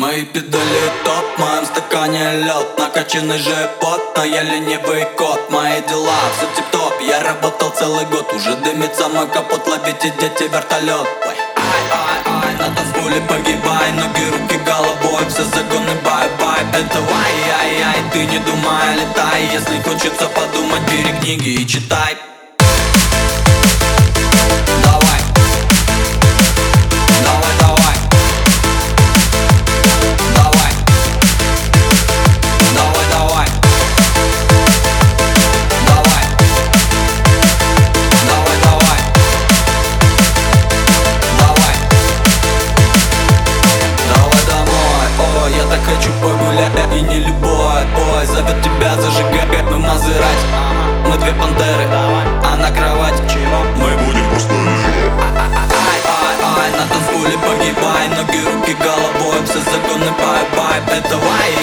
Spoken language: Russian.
Мои педали топ, в моем стакане лед. Накачанный живот, но я ленивый кот. Мои дела, все тип-топ, я работал целый год. Уже дымится мой капот, ловите дети вертолет Ай, ай, ай, на танцполе погибай Ноги, руки, головой, все загоны bye-bye. Это ай, ай, ай, ты не думай, летай. Если хочется подумать, бери книги и читай не любовь Ой, зовет тебя зажигать ну, Мы Мазерать, мы две пантеры А на кровать мы будем пустой Ай, ай, ай, на танцполе погибай Ноги, руки головой, все законы бай-бай. Это вай